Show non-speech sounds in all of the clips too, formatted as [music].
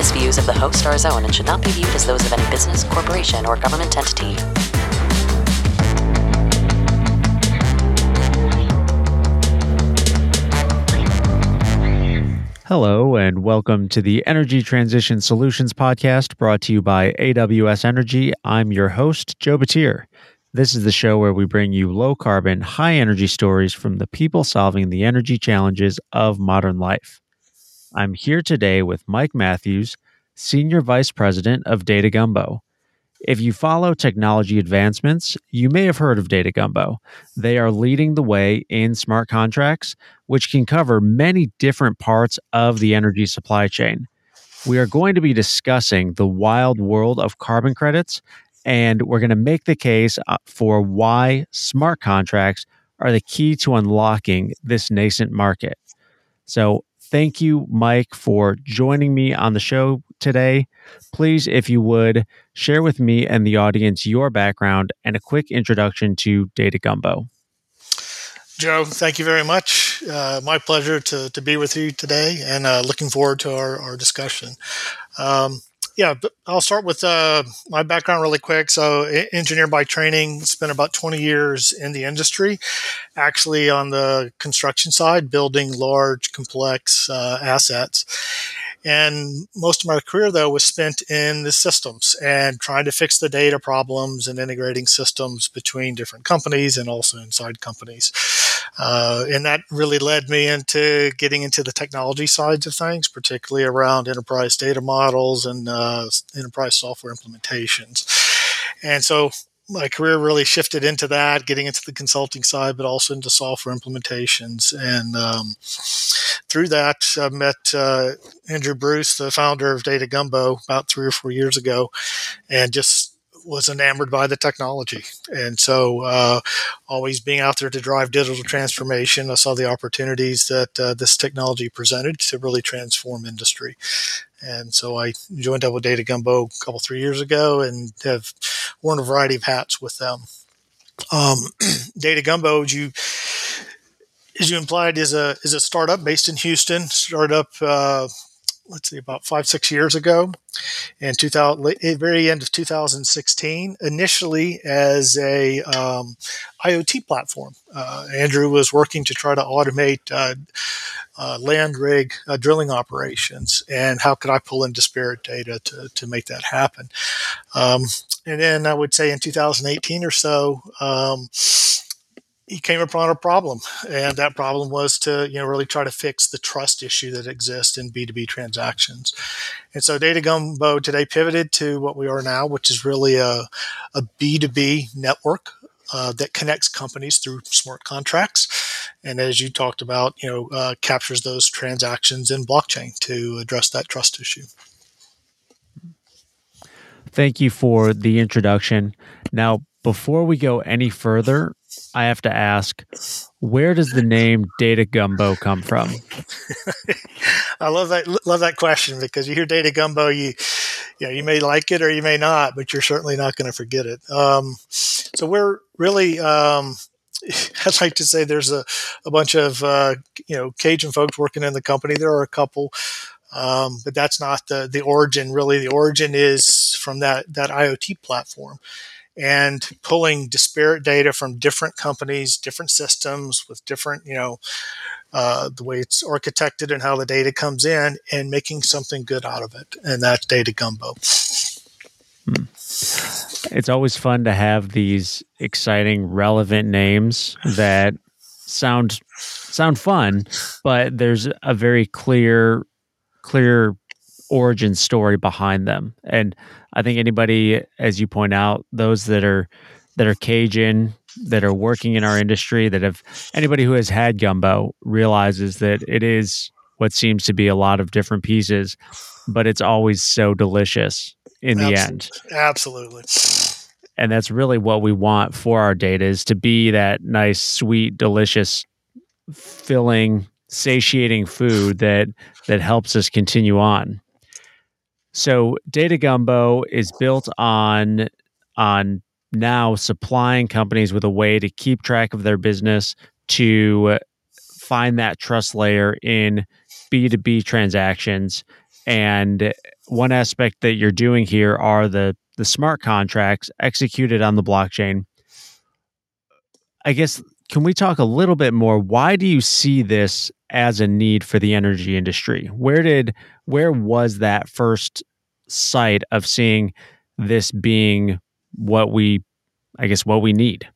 This views of the host are his own and should not be viewed as those of any business, corporation, or government entity. Hello, and welcome to the Energy Transition Solutions Podcast brought to you by AWS Energy. I'm your host, Joe Batir. This is the show where we bring you low carbon, high energy stories from the people solving the energy challenges of modern life. I'm here today with Mike Matthews, Senior Vice President of Data Gumbo. If you follow technology advancements, you may have heard of Data Gumbo. They are leading the way in smart contracts, which can cover many different parts of the energy supply chain. We are going to be discussing the wild world of carbon credits and we're going to make the case uh, for why smart contracts are the key to unlocking this nascent market. So, thank you, Mike, for joining me on the show today. Please, if you would, share with me and the audience your background and a quick introduction to Data Gumbo. Joe, thank you very much. Uh, my pleasure to, to be with you today and uh, looking forward to our, our discussion. Um, yeah, I'll start with uh, my background really quick. So, engineer by training, spent about 20 years in the industry, actually on the construction side, building large, complex uh, assets. And most of my career, though, was spent in the systems and trying to fix the data problems and integrating systems between different companies and also inside companies. Uh, and that really led me into getting into the technology sides of things, particularly around enterprise data models and uh, enterprise software implementations. And so my career really shifted into that, getting into the consulting side, but also into software implementations. And um, through that, I met uh, Andrew Bruce, the founder of Data Gumbo, about three or four years ago, and just was enamored by the technology. And so, uh, always being out there to drive digital transformation, I saw the opportunities that uh, this technology presented to really transform industry. And so I joined up with Data Gumbo a couple, three years ago and have worn a variety of hats with them. Um, [clears throat] Data Gumbo, as you, as you implied, is a, is a startup based in Houston, startup, uh, let's see, about five, six years ago, in 2000, very end of 2016, initially as a um, IoT platform. Uh, Andrew was working to try to automate uh, uh, land rig uh, drilling operations, and how could I pull in disparate data to, to make that happen? Um, and then I would say in 2018 or so, um, he came upon a problem, and that problem was to you know really try to fix the trust issue that exists in B two B transactions. And so Data Gumbo today pivoted to what we are now, which is really a a B two B network uh, that connects companies through smart contracts, and as you talked about, you know, uh, captures those transactions in blockchain to address that trust issue. Thank you for the introduction. Now, before we go any further, I have to ask, where does the name Data Gumbo come from? [laughs] I love that love that question because you hear Data Gumbo, you you know, you may like it or you may not, but you're certainly not going to forget it. Um, so we're really um, [laughs] I'd like to say there's a, a bunch of uh, you know Cajun folks working in the company. There are a couple, um, but that's not the the origin. Really, the origin is from that that IoT platform and pulling disparate data from different companies, different systems with different, you know, uh, the way it's architected and how the data comes in and making something good out of it. And that's data gumbo. Hmm. It's always fun to have these exciting, relevant names that sound sound fun, but there's a very clear clear origin story behind them. And I think anybody, as you point out, those that are that are Cajun, that are working in our industry, that have anybody who has had gumbo realizes that it is what seems to be a lot of different pieces, but it's always so delicious in the end. Absolutely. And that's really what we want for our data is to be that nice, sweet, delicious, filling, satiating food that that helps us continue on. So Data Gumbo is built on on now supplying companies with a way to keep track of their business to find that trust layer in B2B transactions. And one aspect that you're doing here are the the smart contracts executed on the blockchain. I guess can we talk a little bit more why do you see this as a need for the energy industry? Where did where was that first sight of seeing this being what we I guess what we need?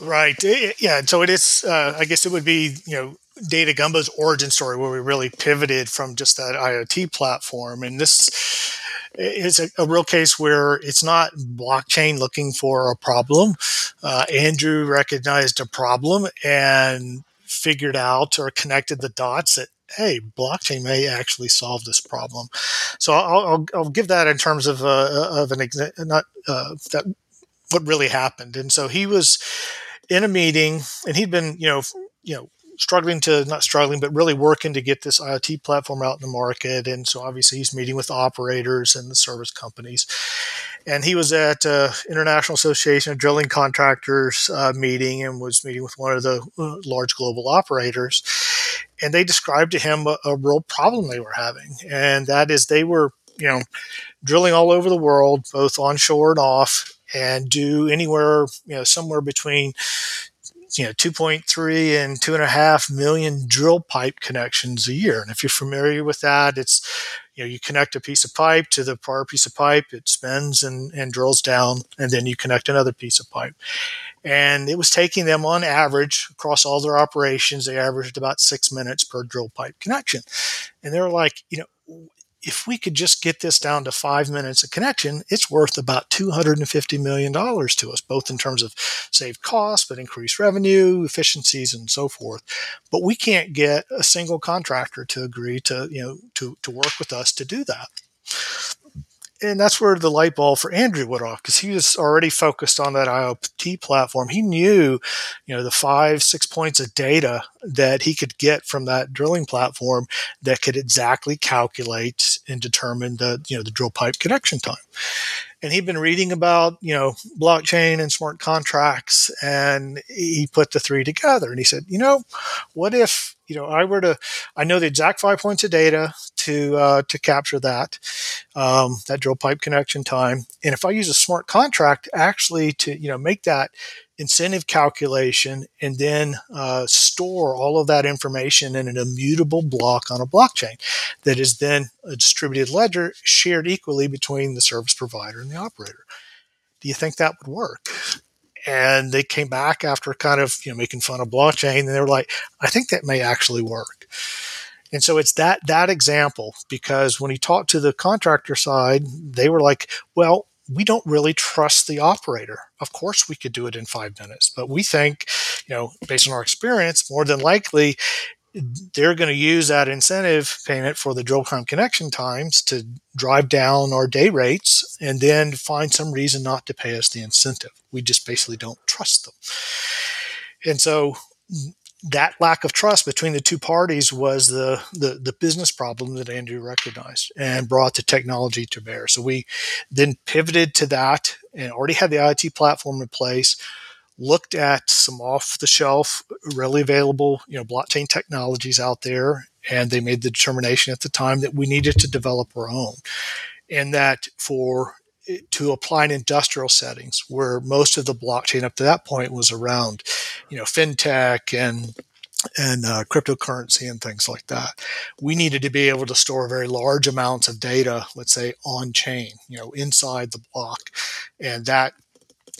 Right. Yeah. So it is. Uh, I guess it would be you know Data Gumbo's origin story where we really pivoted from just that IoT platform, and this is a, a real case where it's not blockchain looking for a problem. Uh, Andrew recognized a problem and figured out or connected the dots that hey, blockchain may actually solve this problem. So I'll, I'll, I'll give that in terms of uh, of an example, not uh, that what really happened. And so he was in a meeting, and he'd been you know you know struggling to not struggling, but really working to get this IoT platform out in the market. And so obviously he's meeting with operators and the service companies. And he was at uh, International Association of Drilling Contractors uh, meeting and was meeting with one of the uh, large global operators. And they described to him a, a real problem they were having, and that is they were you know drilling all over the world, both onshore and off, and do anywhere you know somewhere between you know 2.3 and 2.5 million drill pipe connections a year. And if you're familiar with that it's you know you connect a piece of pipe to the prior piece of pipe it spins and, and drills down and then you connect another piece of pipe. And it was taking them on average across all their operations they averaged about six minutes per drill pipe connection. And they were like you know if we could just get this down to five minutes of connection, it's worth about $250 million to us, both in terms of saved costs, but increased revenue, efficiencies, and so forth. But we can't get a single contractor to agree to, you know, to, to work with us to do that and that's where the light bulb for Andrew went off because he was already focused on that IoT platform. He knew, you know, the five, six points of data that he could get from that drilling platform that could exactly calculate and determine the, you know, the drill pipe connection time and he'd been reading about you know blockchain and smart contracts and he put the three together. And he said you know what if you know i were to i know the exact five points of data to uh, to capture that um, that drill pipe connection time. And if i use a smart contract actually to you know make that incentive calculation and then uh, store all of that information in an immutable block on a blockchain that is then a distributed ledger shared equally between the service provider and the operator. Do you think that would work? And they came back after kind of you know making fun of blockchain, and they were like, "I think that may actually work." And so it's that that example because when he talked to the contractor side, they were like, "Well, we don't really trust the operator. Of course, we could do it in five minutes, but we think, you know, based on our experience, more than likely they're going to use that incentive payment for the drill time connection times to drive down our day rates and then find some reason not to pay us the incentive. We just basically don't trust them. And so that lack of trust between the two parties was the, the, the business problem that Andrew recognized and brought the technology to bear. So we then pivoted to that and already had the IT platform in place. Looked at some off-the-shelf, readily available, you know, blockchain technologies out there, and they made the determination at the time that we needed to develop our own, and that for to apply in industrial settings where most of the blockchain up to that point was around, you know, fintech and and uh, cryptocurrency and things like that. We needed to be able to store very large amounts of data, let's say on chain, you know, inside the block, and that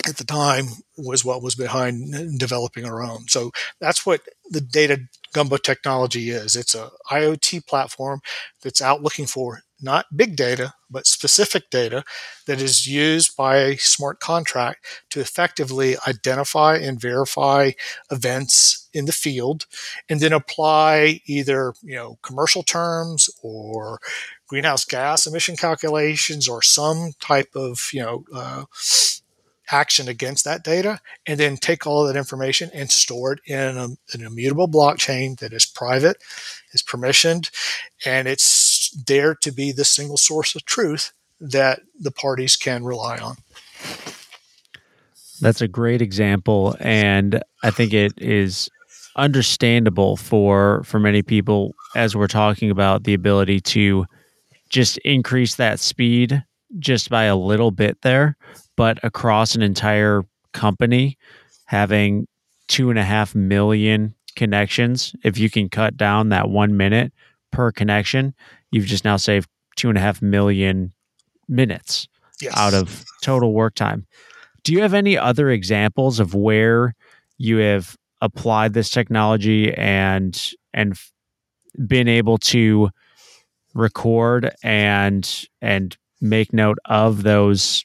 at the time was what was behind developing our own. So that's what the data gumbo technology is. It's a IoT platform that's out looking for not big data, but specific data that is used by a smart contract to effectively identify and verify events in the field and then apply either, you know, commercial terms or greenhouse gas emission calculations or some type of, you know, uh, action against that data and then take all that information and store it in a, an immutable blockchain that is private, is permissioned, and it's there to be the single source of truth that the parties can rely on. That's a great example, and I think it is understandable for for many people as we're talking about the ability to just increase that speed just by a little bit there, but across an entire company having two and a half million connections, if you can cut down that one minute per connection, you've just now saved two and a half million minutes yes. out of total work time. Do you have any other examples of where you have applied this technology and and been able to record and and make note of those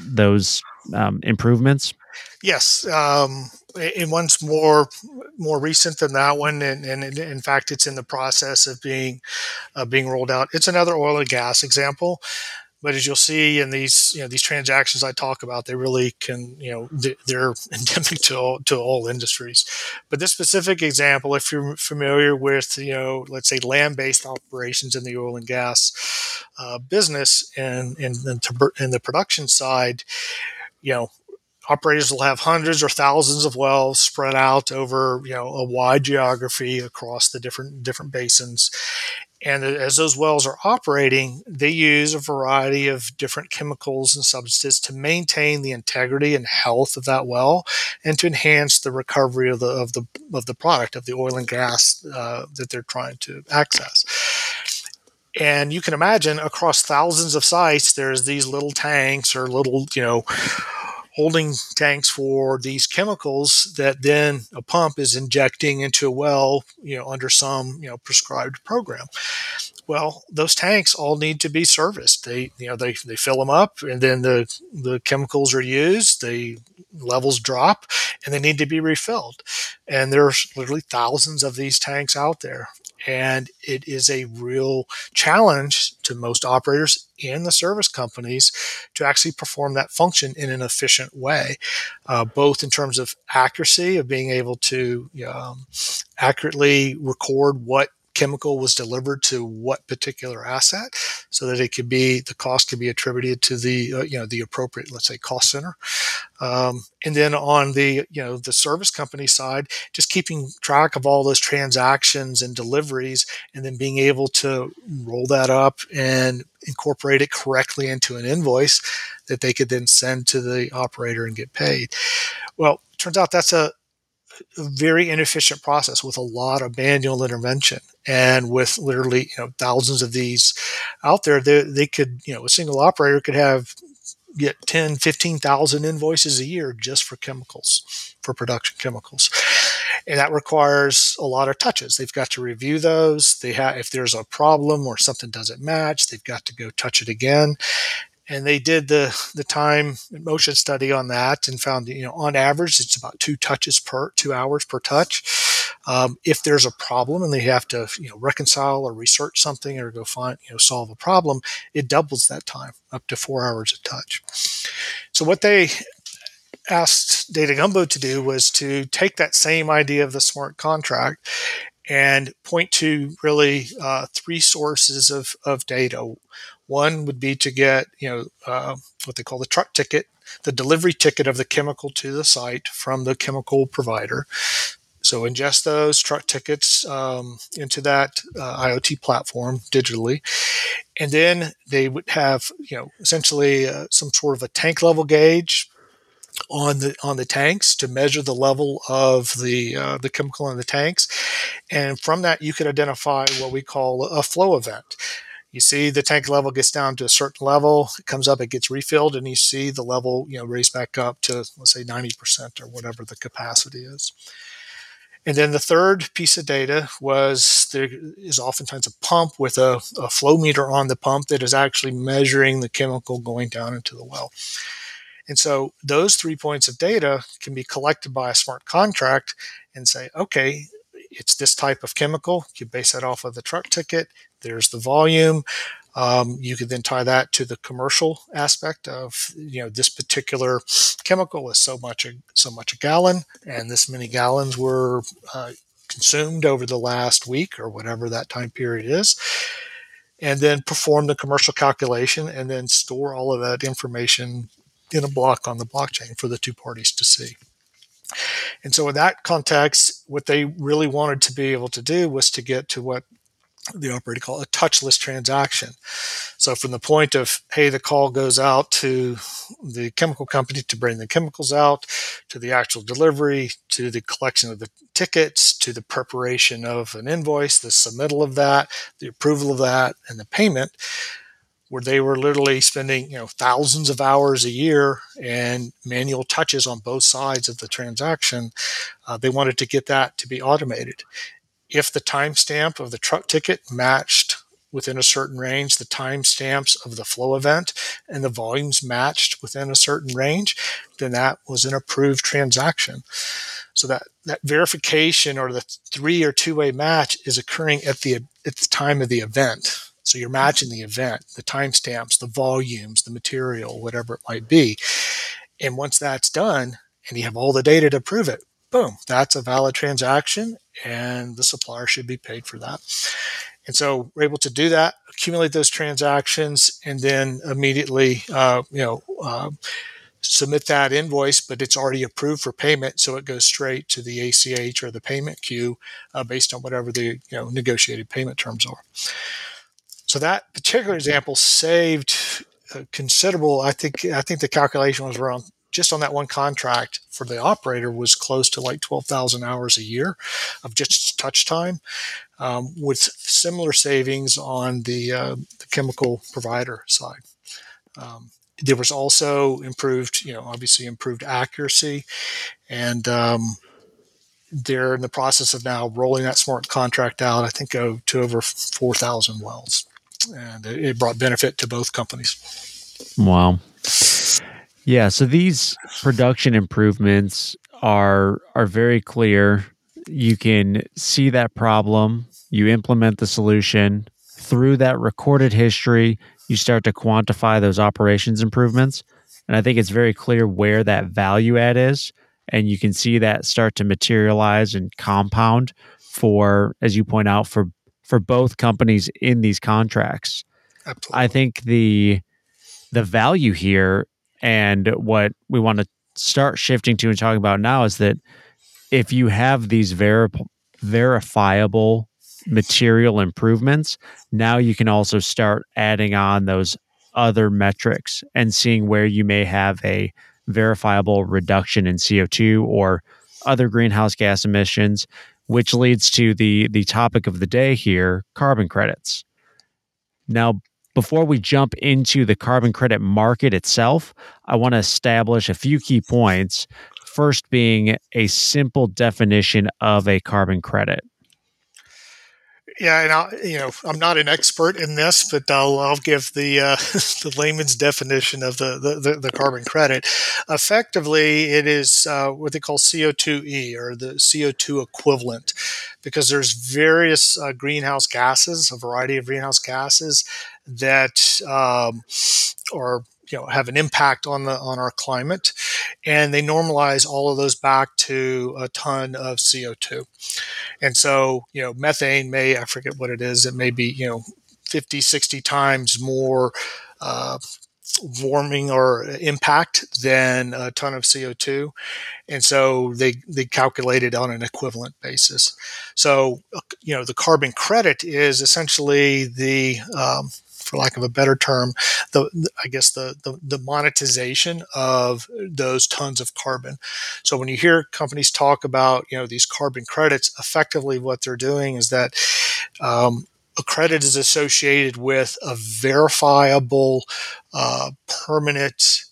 those um, improvements? Yes, um, and one's more more recent than that one, and, and, in fact, it's in the process of being uh, being rolled out. It's another oil and gas example. But as you'll see in these, you know, these transactions I talk about, they really can, you know, they're [laughs] endemic to all, to all industries. But this specific example, if you're familiar with, you know, let's say land-based operations in the oil and gas uh, business and in the production side, you know, operators will have hundreds or thousands of wells spread out over you know a wide geography across the different different basins and as those wells are operating, they use a variety of different chemicals and substances to maintain the integrity and health of that well, and to enhance the recovery of the of the of the product of the oil and gas uh, that they're trying to access. And you can imagine across thousands of sites, there's these little tanks or little, you know, holding tanks for these chemicals that then a pump is injecting into a well, you know, under some, you know, prescribed program. Well, those tanks all need to be serviced. They, you know, they, they fill them up and then the, the chemicals are used, the levels drop and they need to be refilled. And there's literally thousands of these tanks out there. And it is a real challenge to most operators and the service companies to actually perform that function in an efficient way, uh, both in terms of accuracy of being able to um, accurately record what chemical was delivered to what particular asset so that it could be the cost could be attributed to the uh, you know the appropriate let's say cost center. Um, and then on the you know the service company side just keeping track of all those transactions and deliveries and then being able to roll that up and incorporate it correctly into an invoice that they could then send to the operator and get paid. Well turns out that's a a very inefficient process with a lot of manual intervention. And with literally you know thousands of these out there they, they could you know a single operator could have get 10 15,000 invoices a year just for chemicals for production chemicals. And that requires a lot of touches. They've got to review those. They have if there's a problem or something doesn't match they've got to go touch it again and they did the the time motion study on that and found you know on average it's about two touches per two hours per touch. Um, if there's a problem and they have to you know reconcile or research something or go find you know solve a problem it doubles that time up to four hours a touch. So what they asked data gumbo to do was to take that same idea of the smart contract and point to really uh, three sources of, of data one would be to get, you know, uh, what they call the truck ticket, the delivery ticket of the chemical to the site from the chemical provider. So ingest those truck tickets um, into that uh, IoT platform digitally, and then they would have, you know, essentially uh, some sort of a tank level gauge on the on the tanks to measure the level of the uh, the chemical in the tanks, and from that you could identify what we call a flow event you see the tank level gets down to a certain level, it comes up, it gets refilled, and you see the level, you know, raise back up to let's say 90% or whatever the capacity is. And then the third piece of data was there is oftentimes a pump with a, a, flow meter on the pump that is actually measuring the chemical going down into the well. And so those three points of data can be collected by a smart contract and say, okay, it's this type of chemical. You base that off of the truck ticket. There's the volume. Um, you could then tie that to the commercial aspect of you know this particular chemical is so much a, so much a gallon, and this many gallons were uh, consumed over the last week or whatever that time period is, and then perform the commercial calculation and then store all of that information in a block on the blockchain for the two parties to see. And so, in that context, what they really wanted to be able to do was to get to what the operator call a touchless transaction. So from the point of, hey, the call goes out to the chemical company to bring the chemicals out, to the actual delivery, to the collection of the tickets, to the preparation of an invoice, the submittal of that, the approval of that, and the payment, where they were literally spending, you know, thousands of hours a year and manual touches on both sides of the transaction. Uh, they wanted to get that to be automated if the timestamp of the truck ticket matched within a certain range the timestamps of the flow event and the volumes matched within a certain range, then that was an approved transaction. So that, that verification or the three or two way match is occurring at the at the time of the event. So you're matching the event, the timestamps, the volumes, the material, whatever it might be. And once that's done, and you have all the data to prove it, boom, that's a valid transaction and the supplier should be paid for that. And so we're able to do that, accumulate those transactions, and then immediately, uh, you know, uh, submit that invoice, but it's already approved for payment, so it goes straight to the ACH or the payment queue uh, based on whatever the you know negotiated payment terms are. So that particular example saved considerable. I think I think the calculation was around just on that one contract for the operator was close to like 12,000 hours a year of just touch time, um, with similar savings on the, uh, the chemical provider side. Um, there was also improved, you know, obviously improved accuracy, and um, they're in the process of now rolling that smart contract out. I think to over 4,000 wells, and it brought benefit to both companies. Wow. Yeah, so these production improvements are are very clear. You can see that problem, you implement the solution through that recorded history, you start to quantify those operations improvements. And I think it's very clear where that value add is. And you can see that start to materialize and compound for, as you point out, for for both companies in these contracts. Absolutely. I think the the value here and what we want to start shifting to and talking about now is that if you have these veri- verifiable material improvements, now you can also start adding on those other metrics and seeing where you may have a verifiable reduction in CO2 or other greenhouse gas emissions, which leads to the the topic of the day here, carbon credits. Now, before we jump into the carbon credit market itself, I want to establish a few key points. First, being a simple definition of a carbon credit. Yeah, and I, you know, I'm not an expert in this, but I'll, I'll give the uh, [laughs] the layman's definition of the, the, the, carbon credit. Effectively, it is uh, what they call CO2e or the CO2 equivalent, because there's various uh, greenhouse gases, a variety of greenhouse gases that um, are you know have an impact on the on our climate and they normalize all of those back to a ton of CO2 and so you know methane may I forget what it is it may be you know 50 60 times more uh, warming or impact than a ton of CO2. And so they, they calculate it on an equivalent basis. So, you know, the carbon credit is essentially the, um, for lack of a better term, the, I guess the, the, the monetization of those tons of carbon. So when you hear companies talk about you know these carbon credits, effectively what they're doing is that um, a credit is associated with a verifiable, uh, permanent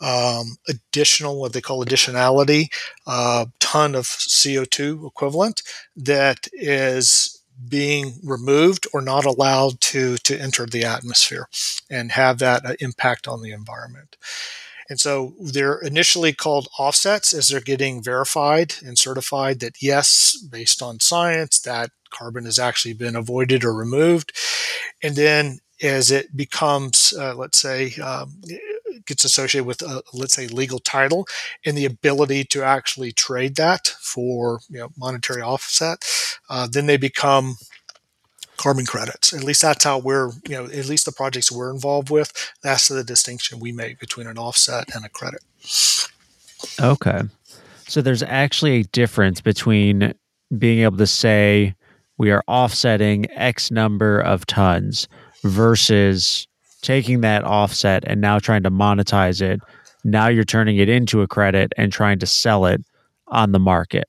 um, additional, what they call additionality, uh, ton of CO2 equivalent that is being removed or not allowed to to enter the atmosphere and have that uh, impact on the environment. And so they're initially called offsets as they're getting verified and certified that yes, based on science, that carbon has actually been avoided or removed. And then as it becomes, uh, let's say, um, gets associated with, a, let's say, legal title and the ability to actually trade that for you know, monetary offset, uh, then they become carbon credits. At least that's how we're, you know, at least the projects we're involved with, that's the distinction we make between an offset and a credit. Okay. So there's actually a difference between being able to say we are offsetting X number of tons versus taking that offset and now trying to monetize it. Now you're turning it into a credit and trying to sell it on the market.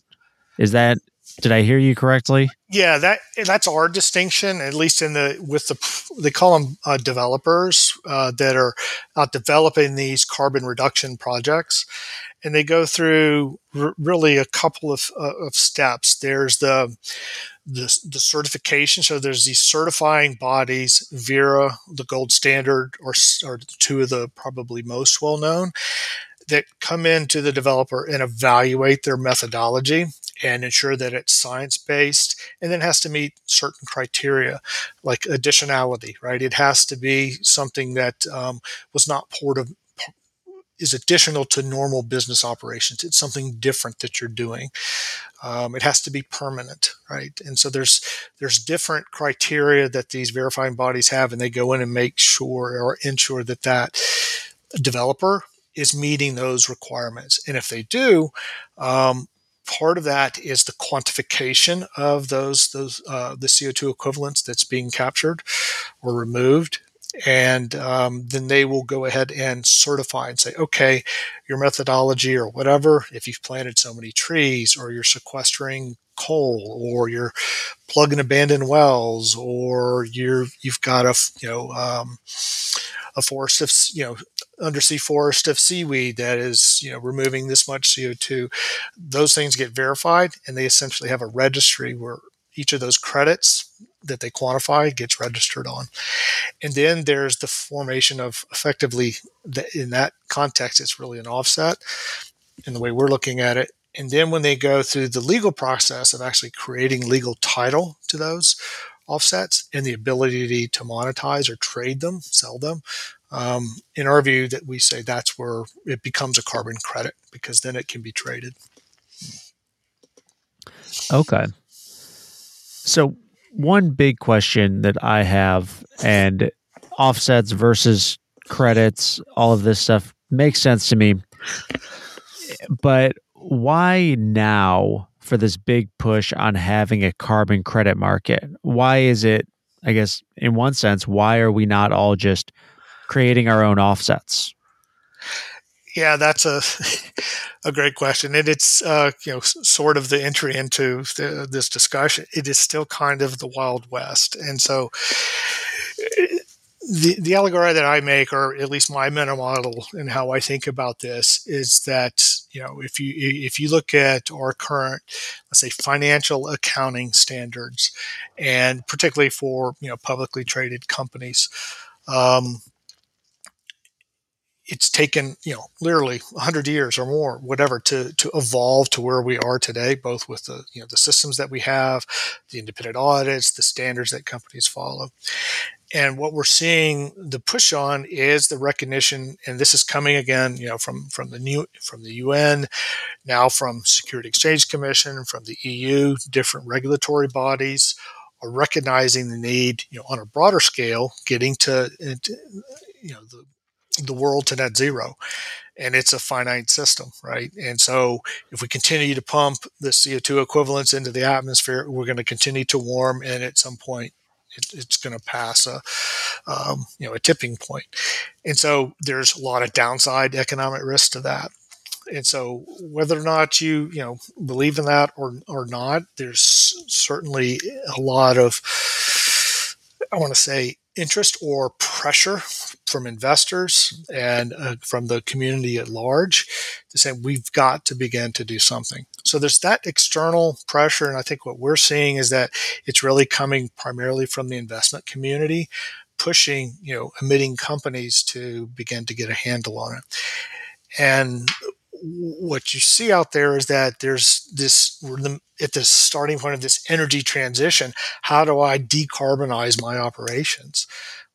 Is that did I hear you correctly? Yeah, that that's our distinction, at least in the with the they call them uh, developers uh, that are out developing these carbon reduction projects, and they go through r- really a couple of, uh, of steps. There's the, the the certification. So there's these certifying bodies, Verra, the gold standard, or or two of the probably most well known, that come into the developer and evaluate their methodology and ensure that it's science based and then has to meet certain criteria like additionality right it has to be something that um, was not part of is additional to normal business operations. It's something different that you're doing. Um, it has to be permanent right? And so there's there's different criteria that these verifying bodies have and they go in and make sure or ensure that that developer is meeting those requirements. And if they do um, part of that is the quantification of those those uh, the CO2 equivalents that's being captured or removed. And um, then they will go ahead and certify and say, okay, your methodology or whatever, if you've planted so many trees or you're sequestering coal or you're plugging abandoned wells or you're you've got a you know um, a forest of you know undersea forest of seaweed that is you know removing this much CO2. Those things get verified, and they essentially have a registry where each of those credits that they quantify gets registered on. And then there's the formation of effectively in that context, it's really an offset in the way we're looking at it. And then when they go through the legal process of actually creating legal title to those offsets and the ability to monetize or trade them, sell them, um, in our view, that we say that's where it becomes a carbon credit because then it can be traded. Okay. So, one big question that I have, and offsets versus credits, all of this stuff makes sense to me. But why now for this big push on having a carbon credit market? Why is it, I guess, in one sense, why are we not all just creating our own offsets? Yeah, that's a [laughs] a great question, and it's uh, you know sort of the entry into the, this discussion. It is still kind of the wild west, and so the the allegory that I make, or at least my mental model, and how I think about this, is that you know if you if you look at our current, let's say, financial accounting standards, and particularly for you know publicly traded companies. Um, it's taken you know literally 100 years or more whatever to to evolve to where we are today both with the you know the systems that we have the independent audits the standards that companies follow. And what we're seeing the push on is the recognition and this is coming again you know from from the new from the UN now from Security Exchange Commission from the EU different regulatory bodies are recognizing the need you know on a broader scale getting to uh, you know the the world to net zero and it's a finite system right? And so if we continue to pump the co2 equivalents into the atmosphere we're going to continue to warm and at some point it, it's going to pass a um, you know a tipping point. And so there's a lot of downside economic risk to that. And so whether or not you you know believe in that or or not there's certainly a lot of i want to say interest or pressure from investors and uh, from the community at large to say we've got to begin to do something. So there's that external pressure, and I think what we're seeing is that it's really coming primarily from the investment community, pushing you know emitting companies to begin to get a handle on it. And what you see out there is that there's this we're at the starting point of this energy transition. How do I decarbonize my operations?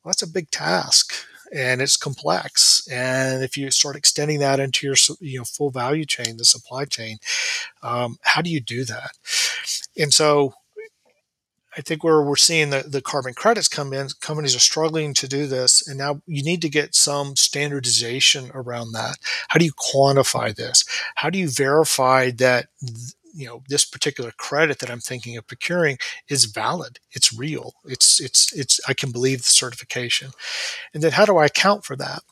Well, that's a big task and it's complex. And if you start extending that into your you know full value chain, the supply chain, um, how do you do that? And so I think where we're seeing the, the carbon credits come in, companies are struggling to do this. And now you need to get some standardization around that. How do you quantify this? How do you verify that, you know, this particular credit that I'm thinking of procuring is valid? It's real. It's, it's, it's, I can believe the certification. And then how do I account for that?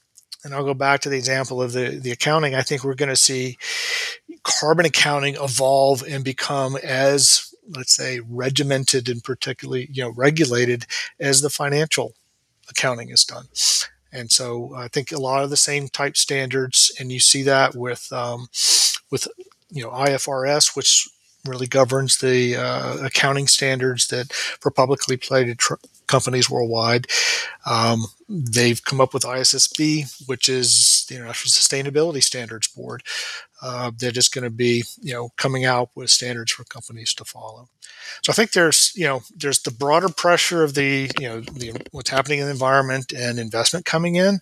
and I'll go back to the example of the, the accounting. I think we're going to see carbon accounting evolve and become as let's say regimented and particularly you know regulated as the financial accounting is done and so i think a lot of the same type standards and you see that with um, with you know ifrs which really governs the uh, accounting standards that for publicly traded tr- companies worldwide. Um, they've come up with ISSB, which is the International Sustainability Standards Board, uh, that is going to be you know coming out with standards for companies to follow. So I think there's you know there's the broader pressure of the you know the, what's happening in the environment and investment coming in,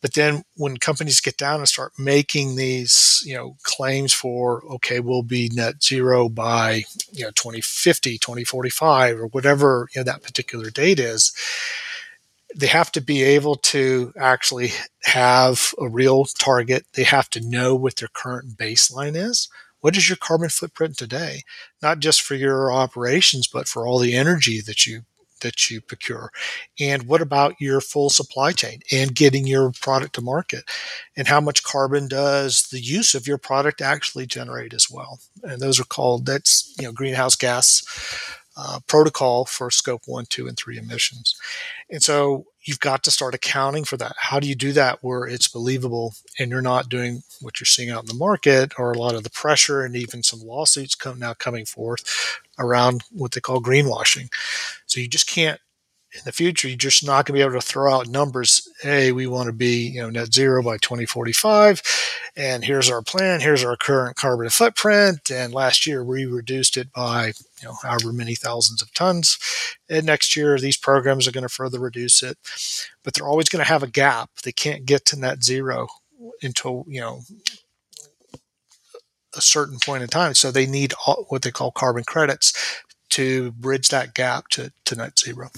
but then when companies get down and start making these, you know, claims for, okay, we'll be net zero by, you know, 2050, 2045, or whatever, you know, that particular date is, they have to be able to actually have a real target. They have to know what their current baseline is. What is your carbon footprint today? Not just for your operations, but for all the energy that you that you procure? And what about your full supply chain and getting your product to market? And how much carbon does the use of your product actually generate as well? And those are called, that's, you know, greenhouse gas uh, protocol for scope one, two, and three emissions. And so you've got to start accounting for that. How do you do that where it's believable and you're not doing what you're seeing out in the market or a lot of the pressure and even some lawsuits come now coming forth around what they call greenwashing. So you just can't in the future, you're just not going to be able to throw out numbers. Hey, we want to be, you know, net zero by 2045, and here's our plan. Here's our current carbon footprint. And last year we reduced it by, you know, however many thousands of tons. And next year these programs are going to further reduce it, but they're always going to have a gap. They can't get to net zero until you know a certain point in time. So they need what they call carbon credits to bridge that gap to, to net zero.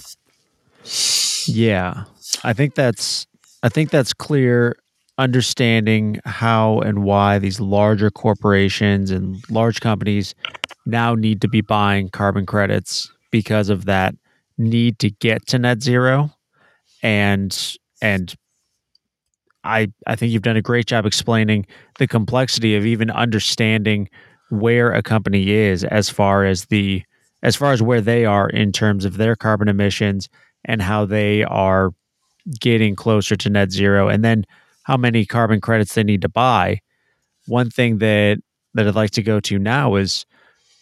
Yeah. I think that's I think that's clear understanding how and why these larger corporations and large companies now need to be buying carbon credits because of that need to get to net zero and and I I think you've done a great job explaining the complexity of even understanding where a company is as far as the as far as where they are in terms of their carbon emissions and how they are getting closer to net zero and then how many carbon credits they need to buy. One thing that that I'd like to go to now is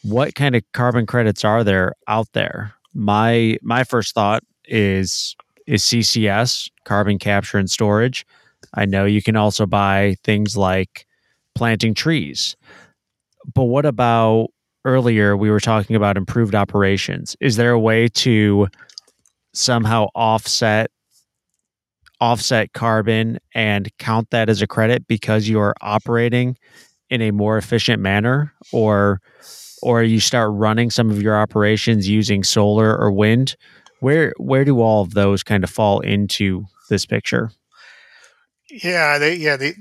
what kind of carbon credits are there out there? My my first thought is is CCS, carbon capture and storage. I know you can also buy things like planting trees. But what about earlier we were talking about improved operations? Is there a way to somehow offset offset carbon and count that as a credit because you are operating in a more efficient manner? Or or you start running some of your operations using solar or wind? Where where do all of those kind of fall into this picture yeah, they, yeah. They,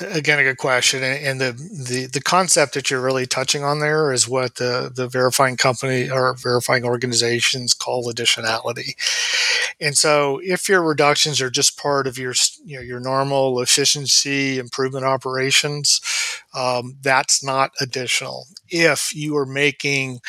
again, a good question, and the, the the concept that you're really touching on there is what the the verifying company or verifying organizations call additionality. And so, if your reductions are just part of your you know your normal efficiency improvement operations, um, that's not additional. If you are making,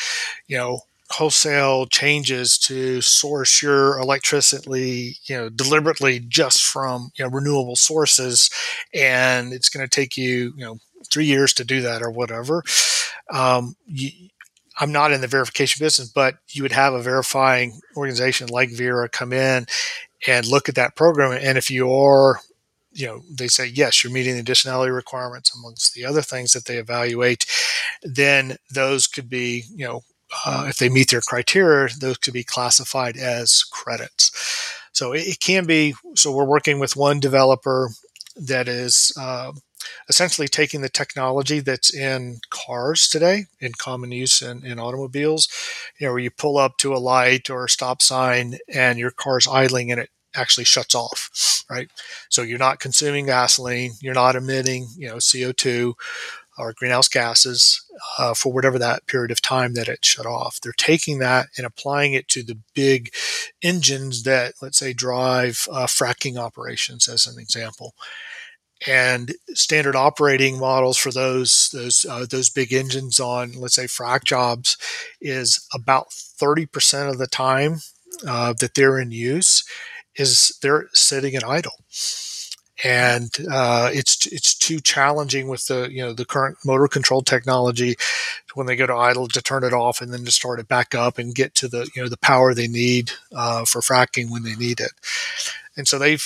you know, wholesale changes to source your electricity, you know, deliberately just from you know renewable sources, and it's going to take you you know three years to do that or whatever. Um, you, I'm not in the verification business, but you would have a verifying organization like Verra come in and look at that program, and if you are you know they say yes you're meeting the additionality requirements amongst the other things that they evaluate then those could be you know uh, if they meet their criteria, those could be classified as credits. So it, it can be. So we're working with one developer that is uh, essentially taking the technology that's in cars today, in common use in, in automobiles, you know, where you pull up to a light or a stop sign and your car's idling and it actually shuts off, right? So you're not consuming gasoline, you're not emitting, you know, CO2 or greenhouse gases uh, for whatever that period of time that it shut off. They're taking that and applying it to the big engines that, let's say, drive uh, fracking operations, as an example. And standard operating models for those those uh, those big engines on, let's say, frac jobs, is about thirty percent of the time uh, that they're in use is they're sitting at idle and uh, it's it's too challenging with the you know the current motor control technology when they go to idle to turn it off and then to start it back up and get to the you know the power they need uh, for fracking when they need it. And so they've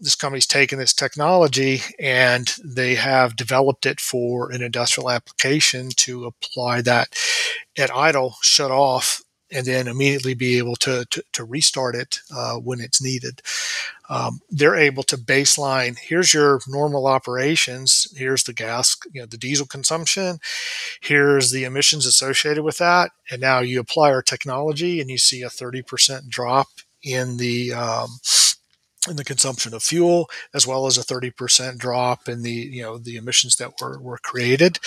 this company's taken this technology and they have developed it for an industrial application to apply that at idle, shut off, and then immediately be able to, to, to restart it uh, when it's needed. Um, they're able to baseline here's your normal operations, here's the gas, you know, the diesel consumption, here's the emissions associated with that. And now you apply our technology and you see a 30% drop in the um, in the consumption of fuel, as well as a 30% drop in the you know the emissions that were, were created.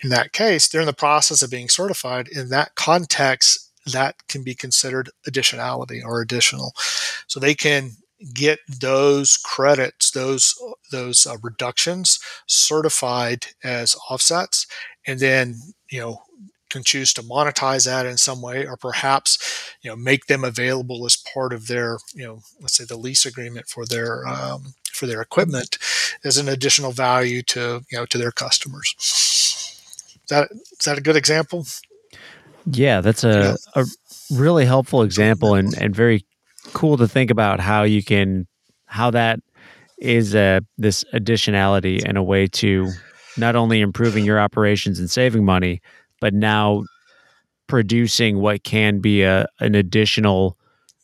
In that case, they're in the process of being certified. In that context, that can be considered additionality or additional. So they can get those credits, those those uh, reductions certified as offsets, and then you know can choose to monetize that in some way, or perhaps you know make them available as part of their you know let's say the lease agreement for their um, for their equipment as an additional value to you know to their customers. Is that is that a good example? Yeah, that's a, a really helpful example and, and very cool to think about how you can how that is a this additionality and a way to not only improving your operations and saving money, but now producing what can be a an additional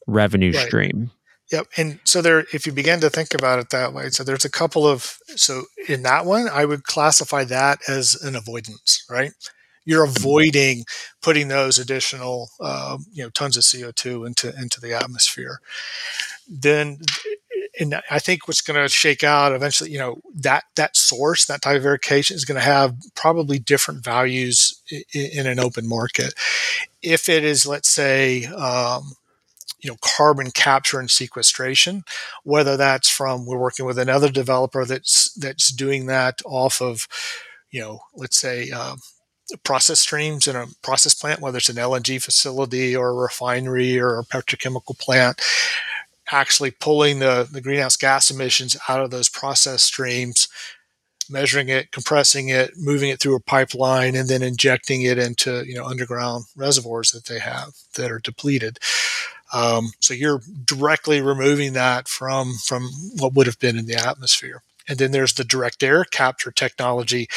revenue right. stream. Yep. And so there, if you begin to think about it that way, so there's a couple of, so in that one, I would classify that as an avoidance, right? You're avoiding putting those additional uh, you know tons of CO2 into into the atmosphere. Then and I think what's going to shake out eventually, you know, that that source, that type of verification is going to have probably different values in, in an open market. If it is, let's say, um, you know, carbon capture and sequestration, whether that's from we're working with another developer that's that's doing that off of, you know, let's say. Um, process streams in a process plant, whether it's an LNG facility or a refinery or a petrochemical plant, actually pulling the, the greenhouse gas emissions out of those process streams, measuring it, compressing it, moving it through a pipeline, and then injecting it into you know underground reservoirs that they have that are depleted. Um, so you're directly removing that from from what would have been in the atmosphere. And then there's the direct air capture technology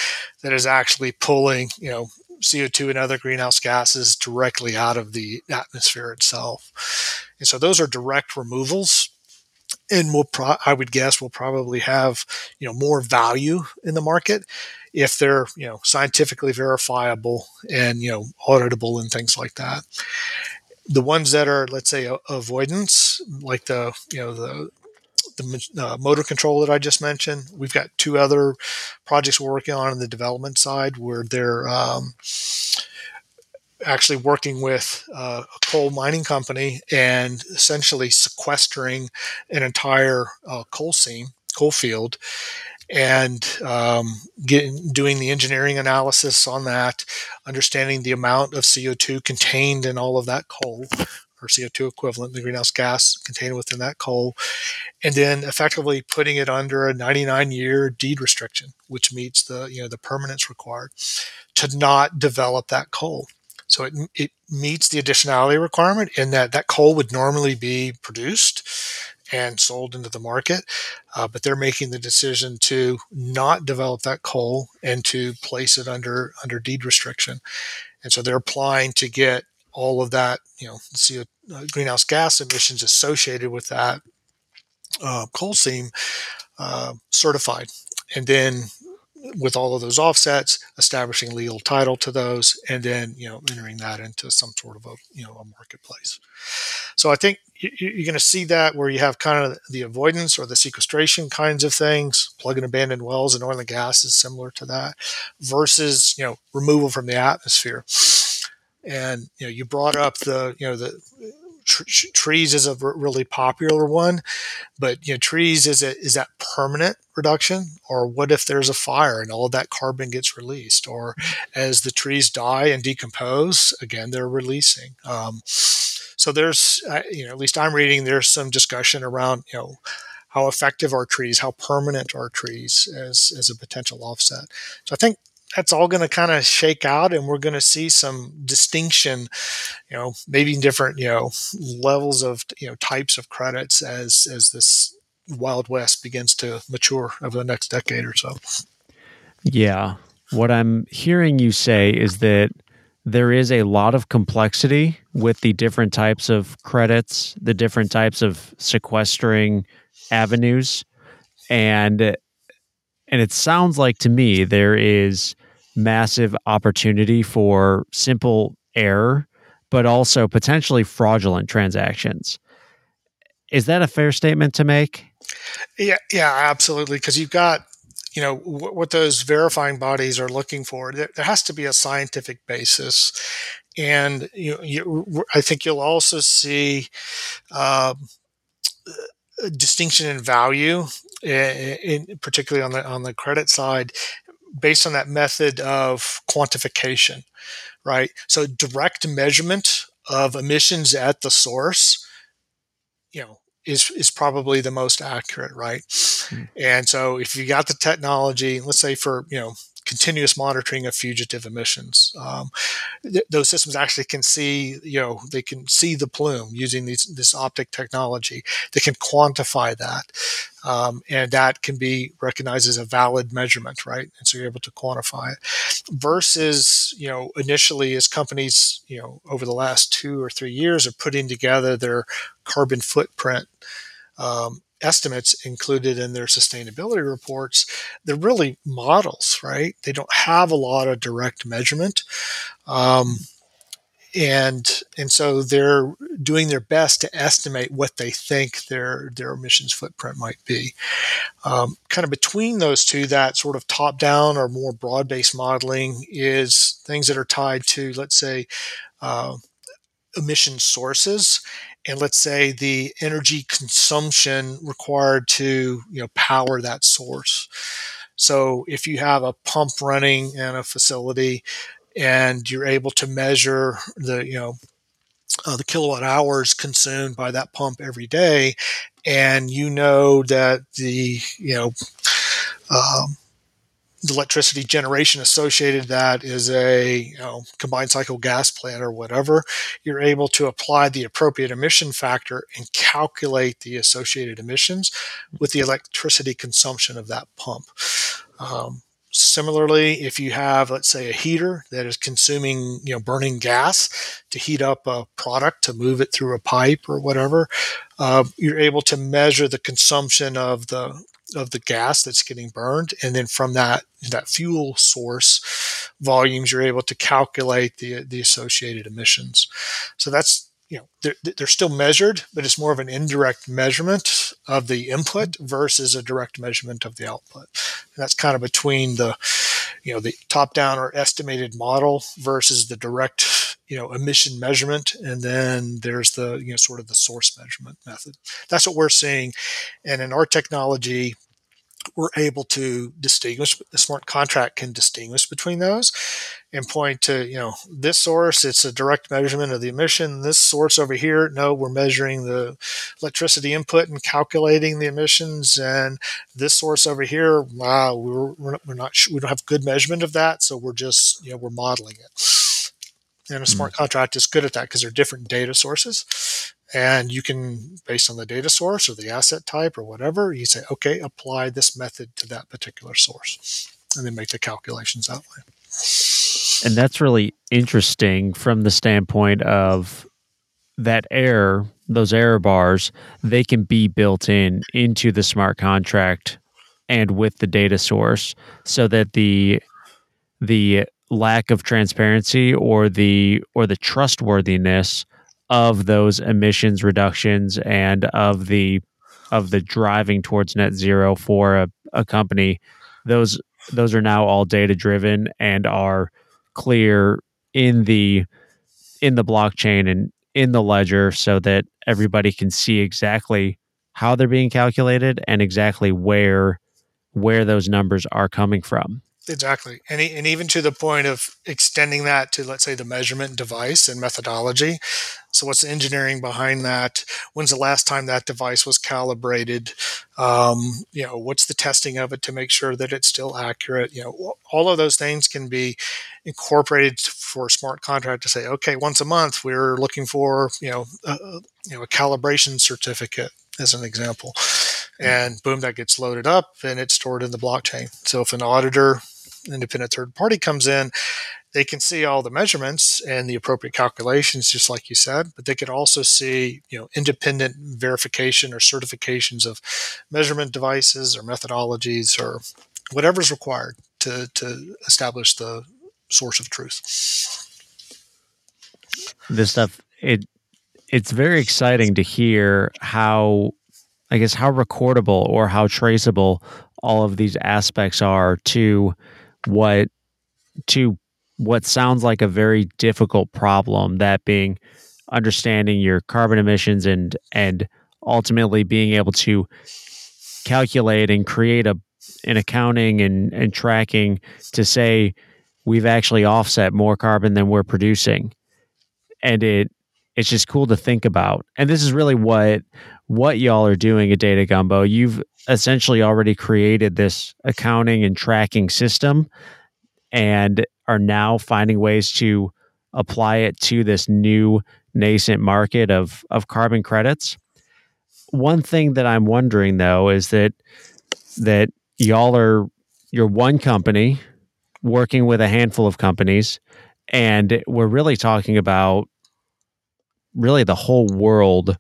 that is actually pulling, you know, CO2 and other greenhouse gases directly out of the atmosphere itself. And so those are direct removals. And we'll pro- I would guess we'll probably have, you know, more value in the market if they're, you know, scientifically verifiable and, you know, auditable and things like that the ones that are let's say avoidance like the you know the the uh, motor control that I just mentioned. We've got two other projects we're working on in the development side where they're um, actually working with uh, a coal mining company and essentially sequestering an entire uh, coal seam, coal field, and um, getting, doing the engineering analysis on that, understanding the amount of CO2 contained in all of that coal or CO2 equivalent, the greenhouse gas contained within that coal, and then effectively putting it under a 99 year deed restriction, which meets the you know the permanence required to not develop that coal. So it, it meets the additionality requirement in that that coal would normally be produced and sold into the market, uh, but they're making the decision to not develop that coal and to place it under under deed restriction, and so they're applying to get all of that, you know, CO, uh, greenhouse gas emissions associated with that uh, coal seam uh, certified, and then with all of those offsets, establishing legal title to those, and then you know entering that into some sort of a you know a marketplace. So I think you're going to see that where you have kind of the avoidance or the sequestration kinds of things. Plug and abandoned wells and oil and gas is similar to that, versus you know removal from the atmosphere. And you know you brought up the you know the tr- trees is a r- really popular one, but you know, trees is it is that permanent reduction, or what if there's a fire and all of that carbon gets released, or as the trees die and decompose, again they're releasing. Um, so there's, uh, you know, at least I'm reading there's some discussion around, you know, how effective are trees, how permanent are trees as as a potential offset. So I think that's all going to kind of shake out and we're going to see some distinction you know maybe different you know levels of you know types of credits as as this wild west begins to mature over the next decade or so. Yeah. What i'm hearing you say is that there is a lot of complexity with the different types of credits the different types of sequestering avenues and and it sounds like to me there is massive opportunity for simple error, but also potentially fraudulent transactions. Is that a fair statement to make? Yeah, yeah, absolutely. Because you've got, you know, w- what those verifying bodies are looking for. There, there has to be a scientific basis, and you, you I think you'll also see a distinction in value, in, in, particularly on the on the credit side, based on that method of quantification, right? So direct measurement of emissions at the source, you know, is is probably the most accurate, right? Mm. And so if you got the technology, let's say for you know continuous monitoring of fugitive emissions. Um, th- those systems actually can see, you know, they can see the plume using these, this optic technology. They can quantify that. Um, and that can be recognized as a valid measurement, right? And so you're able to quantify it. Versus, you know, initially as companies, you know, over the last two or three years are putting together their carbon footprint um, estimates included in their sustainability reports, they're really models, right? They don't have a lot of direct measurement. Um, and and so they're doing their best to estimate what they think their their emissions footprint might be. Um, kind of between those two, that sort of top down or more broad based modeling is things that are tied to, let's say, uh, emission sources and let's say the energy consumption required to you know power that source. So if you have a pump running in a facility and you're able to measure the you know uh, the kilowatt hours consumed by that pump every day and you know that the you know um, the electricity generation associated that is a you know, combined cycle gas plant or whatever, you're able to apply the appropriate emission factor and calculate the associated emissions with the electricity consumption of that pump. Um, similarly, if you have, let's say, a heater that is consuming, you know, burning gas to heat up a product to move it through a pipe or whatever, uh, you're able to measure the consumption of the of the gas that's getting burned, and then from that that fuel source volumes, you're able to calculate the the associated emissions. So that's you know they're, they're still measured, but it's more of an indirect measurement of the input mm-hmm. versus a direct measurement of the output. And that's kind of between the you know the top down or estimated model versus the direct you know emission measurement. And then there's the you know sort of the source measurement method. That's what we're seeing. And in our technology we're able to distinguish the smart contract can distinguish between those and point to you know this source it's a direct measurement of the emission. This source over here no we're measuring the electricity input and calculating the emissions. And this source over here wow we're, we're not we don't have good measurement of that. So we're just you know we're modeling it and a smart mm-hmm. contract is good at that because they're different data sources. And you can based on the data source or the asset type or whatever you say okay apply this method to that particular source. And then make the calculations that way. And that's really interesting from the standpoint of that error those error bars they can be built in into the smart contract and with the data source so that the the lack of transparency or the or the trustworthiness of those emissions reductions and of the of the driving towards net zero for a, a company those those are now all data driven and are clear in the in the blockchain and in the ledger so that everybody can see exactly how they're being calculated and exactly where where those numbers are coming from Exactly. And, and even to the point of extending that to, let's say, the measurement device and methodology. So, what's the engineering behind that? When's the last time that device was calibrated? Um, you know, what's the testing of it to make sure that it's still accurate? You know, all of those things can be incorporated for a smart contract to say, okay, once a month we're looking for, you know, a, you know, a calibration certificate as an example and boom, that gets loaded up and it's stored in the blockchain. So if an auditor, independent third party comes in, they can see all the measurements and the appropriate calculations, just like you said, but they could also see, you know, independent verification or certifications of measurement devices or methodologies or whatever's required to, to establish the source of truth. This stuff, it it's very exciting to hear how I guess how recordable or how traceable all of these aspects are to what to what sounds like a very difficult problem that being understanding your carbon emissions and and ultimately being able to calculate and create a an accounting and and tracking to say we've actually offset more carbon than we're producing. And it it's just cool to think about and this is really what what y'all are doing at Data Gumbo. You've essentially already created this accounting and tracking system and are now finding ways to apply it to this new nascent market of of carbon credits. One thing that I'm wondering though is that that y'all are you're one company working with a handful of companies and we're really talking about really the whole world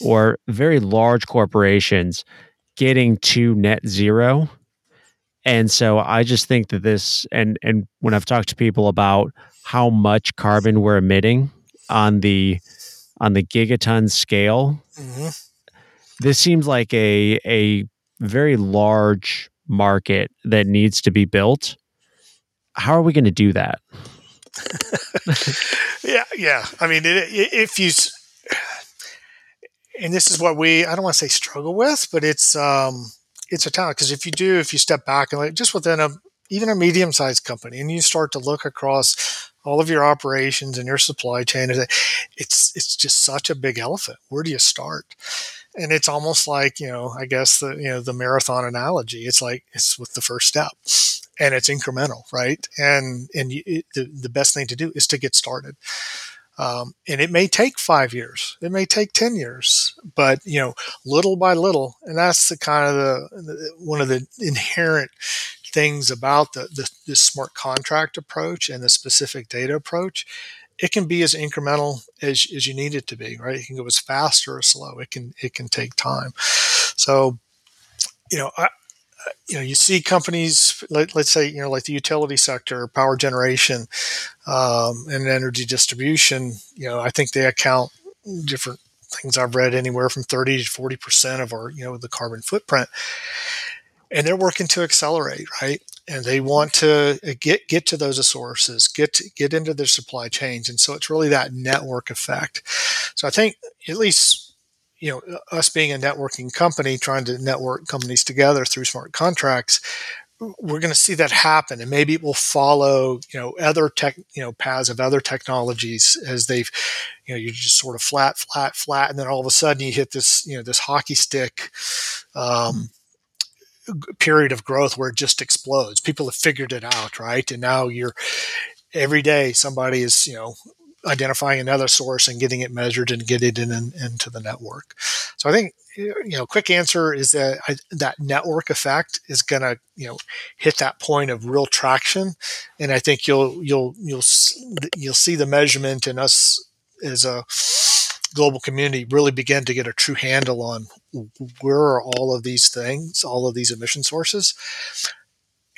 or very large corporations getting to net zero. And so I just think that this and and when I've talked to people about how much carbon we're emitting on the on the gigaton scale, mm-hmm. this seems like a a very large market that needs to be built. How are we going to do that? [laughs] yeah, yeah. I mean, if you and this is what we I don't want to say struggle with, but it's um, it's a talent because if you do, if you step back and like just within a even a medium sized company, and you start to look across all of your operations and your supply chain, it's it's just such a big elephant. Where do you start? And it's almost like you know, I guess the you know the marathon analogy. It's like it's with the first step, and it's incremental, right? And and it, the the best thing to do is to get started. Um, and it may take five years, it may take 10 years, but you know, little by little. And that's the kind of the, the one of the inherent things about the, the, smart contract approach and the specific data approach. It can be as incremental as, as you need it to be, right? It can go as fast or as slow. It can, it can take time. So, you know, I, you know, you see companies, let, us say, you know, like the utility sector, power generation, um, and energy distribution. You know, I think they account different things I've read anywhere from 30 to 40 percent of our, you know, the carbon footprint, and they're working to accelerate, right? And they want to uh, get get to those sources, get to, get into their supply chains, and so it's really that network effect. So I think at least you know, us being a networking company, trying to network companies together through smart contracts, we're going to see that happen and maybe it will follow you know other tech you know paths of other technologies as they've you know you're just sort of flat flat flat and then all of a sudden you hit this you know this hockey stick um, period of growth where it just explodes. People have figured it out right? And now you're every day somebody is you know identifying another source and getting it measured and getting it in, in, into the network. So I think you know, quick answer is that I, that network effect is going to you know hit that point of real traction, and I think you'll you'll you'll you'll see the measurement in us as a global community really begin to get a true handle on where are all of these things, all of these emission sources,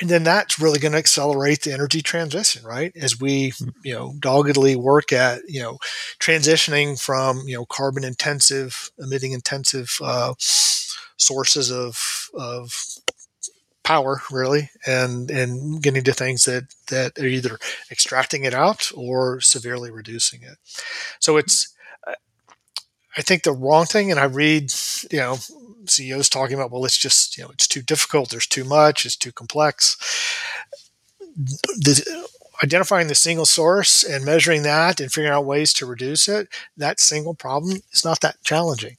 and then that's really going to accelerate the energy transition right? As we you know doggedly work at you know transitioning from you know carbon intensive emitting intensive uh, sources of of power really and and getting to things that that are either extracting it out or severely reducing it. So it's I think the wrong thing, and I read, you know, CEOs talking about, well, it's just, you know, it's too difficult, there's too much, it's too complex. The, identifying the single source and measuring that and figuring out ways to reduce it, that single problem is not that challenging.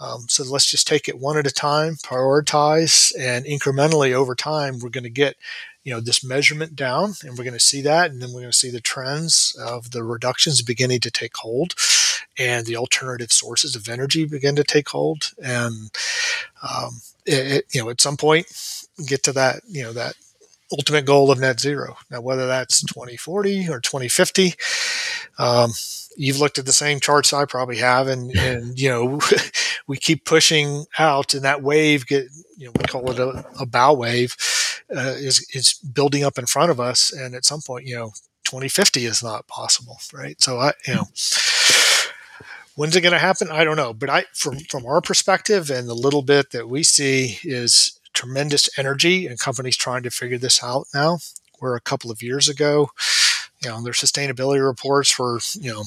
Um, so let's just take it one at a time, prioritize, and incrementally over time, we're going to get you know this measurement down and we're going to see that and then we're going to see the trends of the reductions beginning to take hold and the alternative sources of energy begin to take hold and um, it, it, you know at some point get to that you know that ultimate goal of net zero now whether that's 2040 or 2050 um, you've looked at the same charts I probably have, and [laughs] and you know [laughs] we keep pushing out, and that wave get you know we call it a, a bow wave uh, is is building up in front of us, and at some point, you know, 2050 is not possible, right? So I, you know. When's it going to happen? I don't know, but I, from from our perspective, and the little bit that we see is tremendous energy, and companies trying to figure this out now. Where a couple of years ago, you know, their sustainability reports were, you know,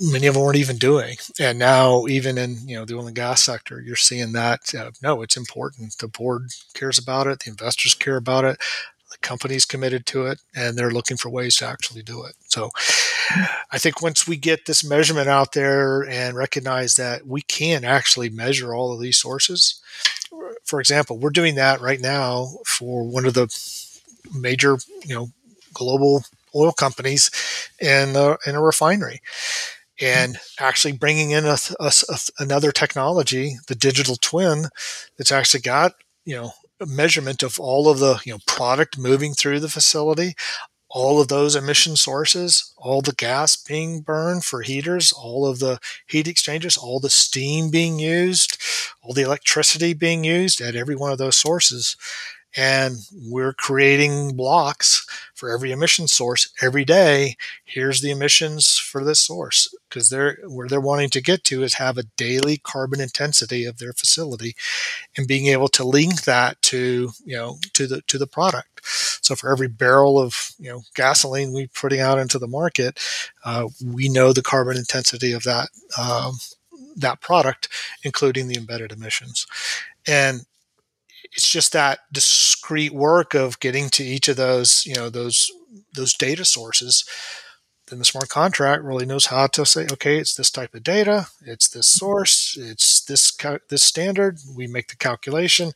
many of them weren't even doing. And now, even in you know the oil and gas sector, you're seeing that. Uh, no, it's important. The board cares about it. The investors care about it. The company's committed to it, and they're looking for ways to actually do it. So, I think once we get this measurement out there and recognize that we can actually measure all of these sources. For example, we're doing that right now for one of the major, you know, global oil companies in a, in a refinery. And actually bringing in a, a, another technology, the digital twin, that's actually got you know a measurement of all of the you know product moving through the facility, all of those emission sources, all the gas being burned for heaters, all of the heat exchangers, all the steam being used, all the electricity being used at every one of those sources, and we're creating blocks for every emission source every day. Here's the emissions for this source because they're where they're wanting to get to is have a daily carbon intensity of their facility and being able to link that to you know to the to the product. So for every barrel of you know gasoline we're putting out into the market, uh, we know the carbon intensity of that um, that product, including the embedded emissions. And it's just that discrete work of getting to each of those, you know, those those data sources. Then the smart contract really knows how to say, okay, it's this type of data, it's this source, it's this this standard. We make the calculation.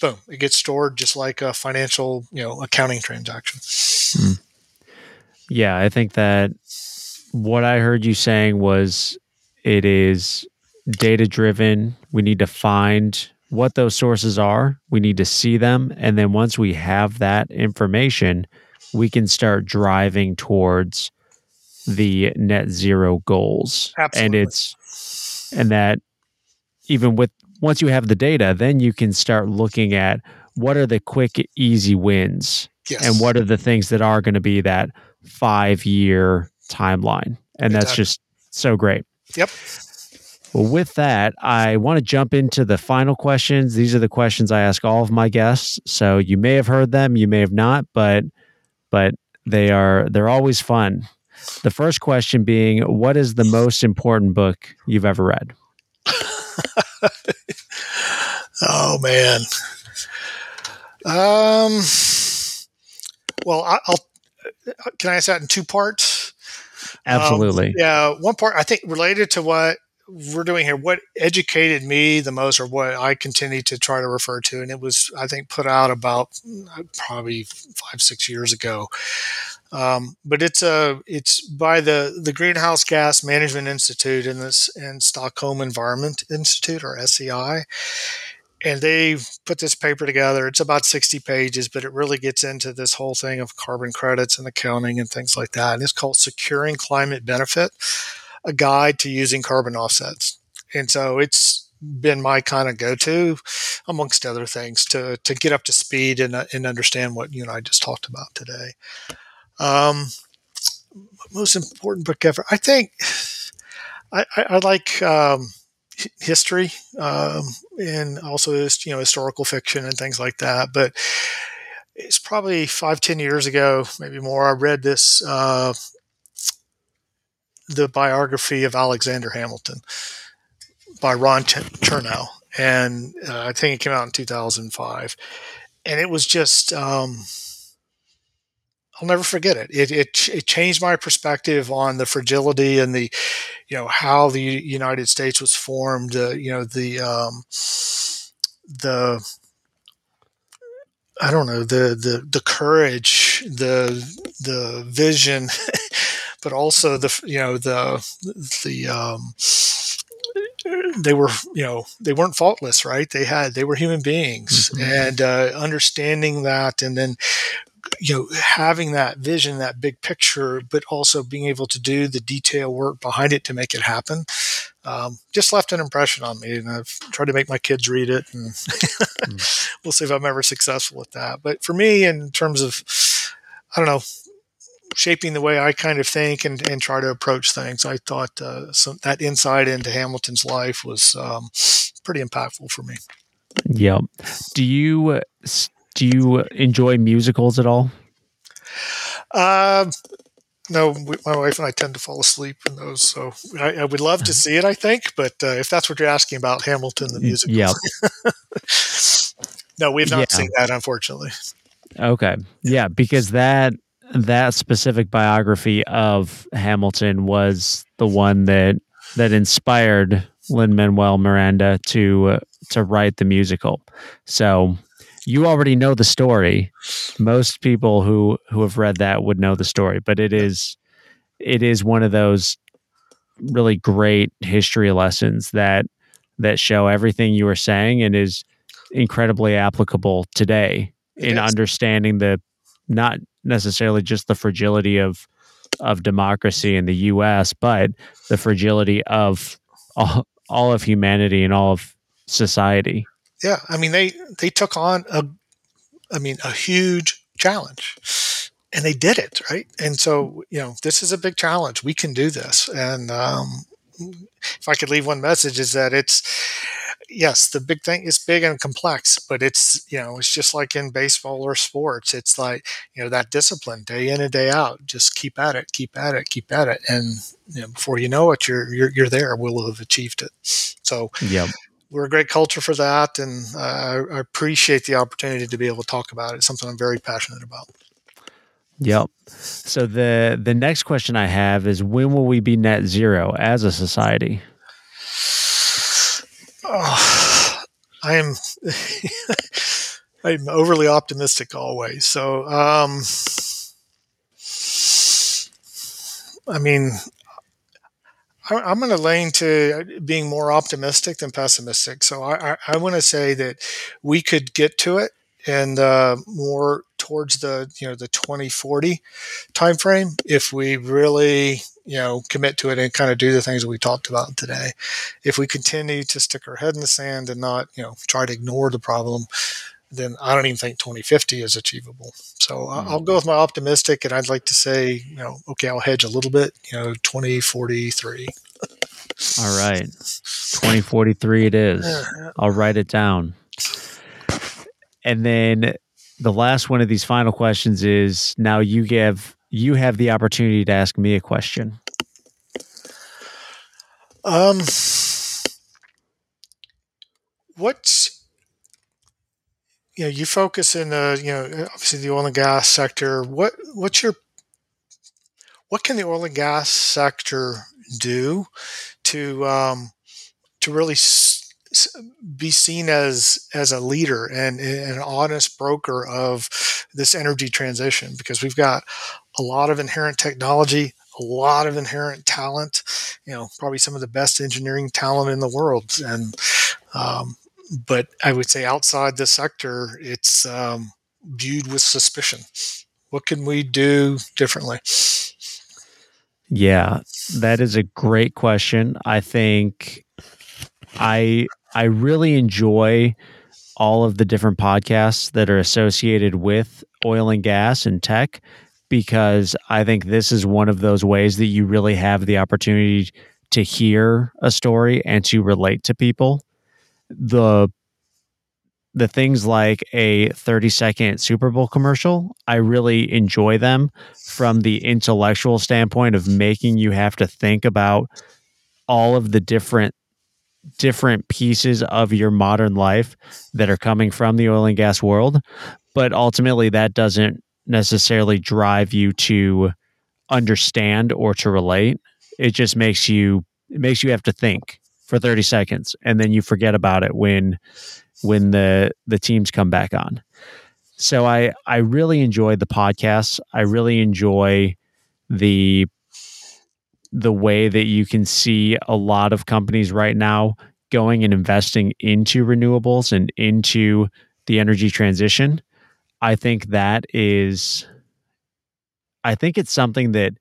Boom, it gets stored just like a financial, you know, accounting transaction. Hmm. Yeah, I think that what I heard you saying was it is data driven. We need to find what those sources are. We need to see them. And then once we have that information, we can start driving towards the net zero goals. Absolutely. And it's, and that even with, once you have the data, then you can start looking at what are the quick, easy wins yes. and what are the things that are going to be that five year timeline. And that's just so great. Yep. Well, with that, I want to jump into the final questions. These are the questions I ask all of my guests. So you may have heard them, you may have not, but but they are they're always fun. The first question being, what is the most important book you've ever read? [laughs] oh man. Um. Well, I, will Can I ask that in two parts? Absolutely. Um, yeah, one part I think related to what we're doing here, what educated me the most, or what I continue to try to refer to, and it was I think put out about probably five six years ago. Um, but it's a it's by the the Greenhouse Gas Management Institute and this and Stockholm Environment Institute or SEI, and they put this paper together. It's about 60 pages, but it really gets into this whole thing of carbon credits and accounting and things like that. And it's called Securing Climate Benefit, a guide to using carbon offsets. And so it's been my kind of go-to, amongst other things, to to get up to speed and and understand what you and I just talked about today. Um, most important book ever. I think I, I, I like um, history um, and also you know historical fiction and things like that. But it's probably five, ten years ago, maybe more. I read this uh, the biography of Alexander Hamilton by Ron Chernow, and uh, I think it came out in 2005, and it was just. Um, I'll never forget it. It, it. it changed my perspective on the fragility and the, you know, how the United States was formed. Uh, you know, the um, the I don't know the the the courage, the the vision, [laughs] but also the you know the the um, they were you know they weren't faultless right they had they were human beings mm-hmm. and uh, understanding that and then you know having that vision that big picture but also being able to do the detail work behind it to make it happen um, just left an impression on me and i've tried to make my kids read it and mm. [laughs] we'll see if i'm ever successful with that but for me in terms of i don't know shaping the way i kind of think and, and try to approach things i thought uh, some, that insight into hamilton's life was um, pretty impactful for me yeah do you do you enjoy musicals at all? Um, no, we, my wife and I tend to fall asleep in those. So I, I would love to see it, I think. But uh, if that's what you're asking about, Hamilton, the musical. Yeah. [laughs] no, we've not yeah. seen that, unfortunately. Okay. Yeah, because that that specific biography of Hamilton was the one that that inspired Lin Manuel Miranda to uh, to write the musical. So you already know the story. Most people who who have read that would know the story, but it is it is one of those really great history lessons that that show everything you were saying and is incredibly applicable today in understanding the not necessarily just the fragility of of democracy in the US, but the fragility of all, all of humanity and all of society yeah, I mean they they took on a, I mean a huge challenge, and they did it right. And so you know this is a big challenge. We can do this. And um, if I could leave one message is that it's yes, the big thing is big and complex, but it's you know it's just like in baseball or sports. It's like you know that discipline day in and day out. Just keep at it, keep at it, keep at it, and you know, before you know it, you're you're, you're there. We'll have achieved it. So yeah, we're a great culture for that, and uh, I appreciate the opportunity to be able to talk about it. It's something I'm very passionate about. Yep. So the the next question I have is when will we be net zero as a society? Oh, [sighs] I am [laughs] I'm overly optimistic always. So um, I mean, I'm going to lean to being more optimistic than pessimistic. So I, I, I want to say that we could get to it and uh, more towards the you know the 2040 timeframe if we really you know commit to it and kind of do the things that we talked about today. If we continue to stick our head in the sand and not you know try to ignore the problem, then I don't even think 2050 is achievable. So mm-hmm. I'll go with my optimistic, and I'd like to say, you know, okay, I'll hedge a little bit, you know, 2043. All right, [laughs] 2043 it is. I'll write it down. And then the last one of these final questions is now you give you have the opportunity to ask me a question. Um, what's you know you focus in the you know obviously the oil and gas sector. What what's your what can the oil and gas sector do to um, to really be seen as as a leader and, and an honest broker of this energy transition? Because we've got a lot of inherent technology, a lot of inherent talent. You know, probably some of the best engineering talent in the world, and um, but I would say outside the sector, it's um, viewed with suspicion. What can we do differently? Yeah, that is a great question. I think I I really enjoy all of the different podcasts that are associated with oil and gas and tech because I think this is one of those ways that you really have the opportunity to hear a story and to relate to people. The the things like a 30 second Super Bowl commercial, I really enjoy them from the intellectual standpoint of making you have to think about all of the different different pieces of your modern life that are coming from the oil and gas world but ultimately that doesn't necessarily drive you to understand or to relate it just makes you it makes you have to think for 30 seconds and then you forget about it when when the the teams come back on. So I I really enjoy the podcasts. I really enjoy the the way that you can see a lot of companies right now going and investing into renewables and into the energy transition. I think that is I think it's something that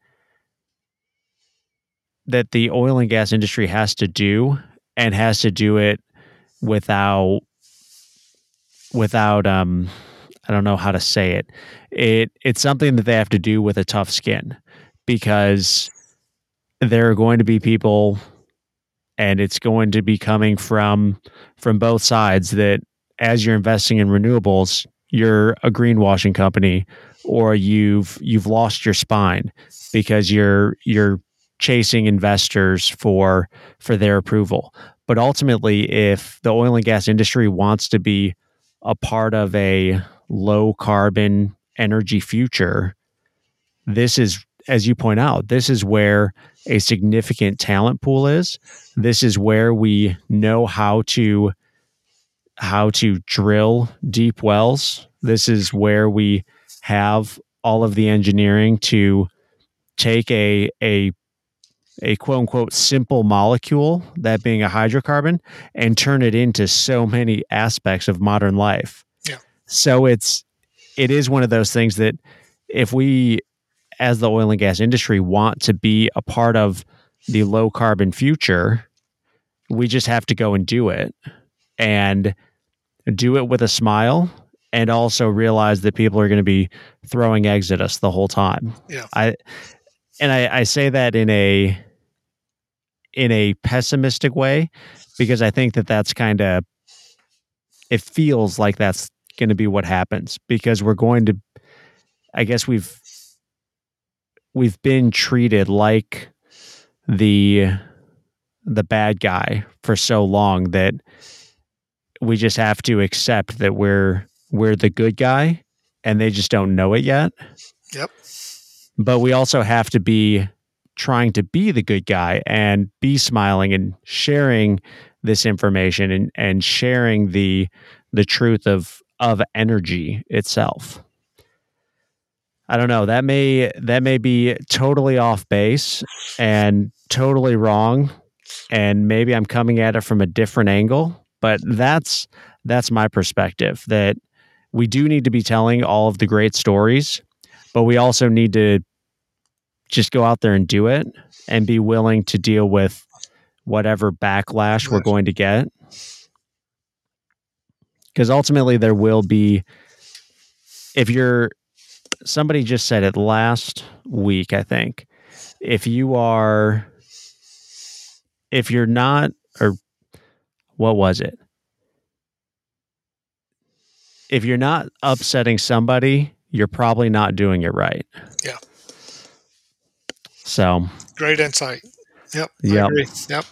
that the oil and gas industry has to do and has to do it without without um I don't know how to say it. It it's something that they have to do with a tough skin because there are going to be people and it's going to be coming from from both sides that as you're investing in renewables, you're a greenwashing company or you've you've lost your spine because you're you're chasing investors for for their approval. But ultimately if the oil and gas industry wants to be a part of a low carbon energy future, this is, as you point out, this is where a significant talent pool is. This is where we know how to how to drill deep wells. This is where we have all of the engineering to take a a a quote unquote simple molecule, that being a hydrocarbon, and turn it into so many aspects of modern life. Yeah. So it's it is one of those things that if we as the oil and gas industry want to be a part of the low carbon future, we just have to go and do it and do it with a smile and also realize that people are going to be throwing eggs at us the whole time. Yeah. I and I, I say that in a in a pessimistic way because I think that that's kind of it feels like that's going to be what happens because we're going to I guess we've we've been treated like the the bad guy for so long that we just have to accept that we're we're the good guy and they just don't know it yet. Yep. But we also have to be trying to be the good guy and be smiling and sharing this information and, and sharing the the truth of of energy itself. I don't know. That may that may be totally off base and totally wrong and maybe I'm coming at it from a different angle, but that's that's my perspective that we do need to be telling all of the great stories, but we also need to just go out there and do it and be willing to deal with whatever backlash we're going to get. Because ultimately, there will be, if you're, somebody just said it last week, I think, if you are, if you're not, or what was it? If you're not upsetting somebody, you're probably not doing it right. Yeah. So great insight. Yep. Yep. Yep.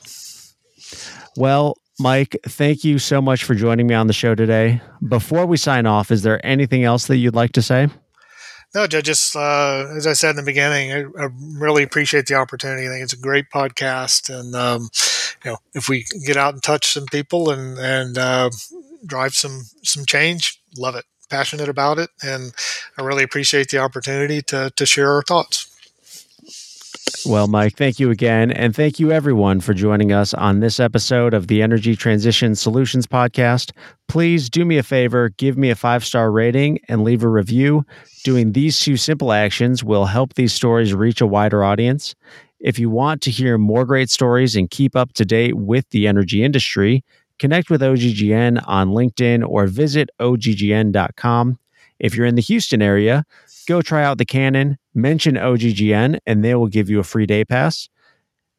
Well, Mike, thank you so much for joining me on the show today. Before we sign off, is there anything else that you'd like to say? No, just uh, as I said in the beginning, I, I, really appreciate the opportunity. I think it's a great podcast, and um, you know, if we get out and touch some people and and uh, drive some some change, love it. Passionate about it, and I really appreciate the opportunity to to share our thoughts. Well, Mike, thank you again. And thank you, everyone, for joining us on this episode of the Energy Transition Solutions Podcast. Please do me a favor, give me a five star rating and leave a review. Doing these two simple actions will help these stories reach a wider audience. If you want to hear more great stories and keep up to date with the energy industry, connect with OGGN on LinkedIn or visit oggn.com. If you're in the Houston area, go try out the Cannon, mention OGGN, and they will give you a free day pass.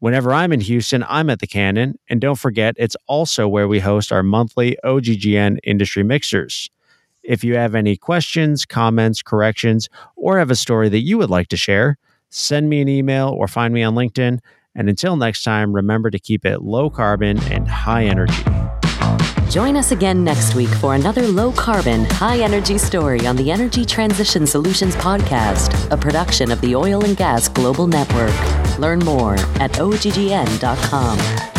Whenever I'm in Houston, I'm at the Cannon. And don't forget, it's also where we host our monthly OGGN industry mixers. If you have any questions, comments, corrections, or have a story that you would like to share, send me an email or find me on LinkedIn. And until next time, remember to keep it low carbon and high energy. Join us again next week for another low carbon, high energy story on the Energy Transition Solutions Podcast, a production of the Oil and Gas Global Network. Learn more at oggn.com.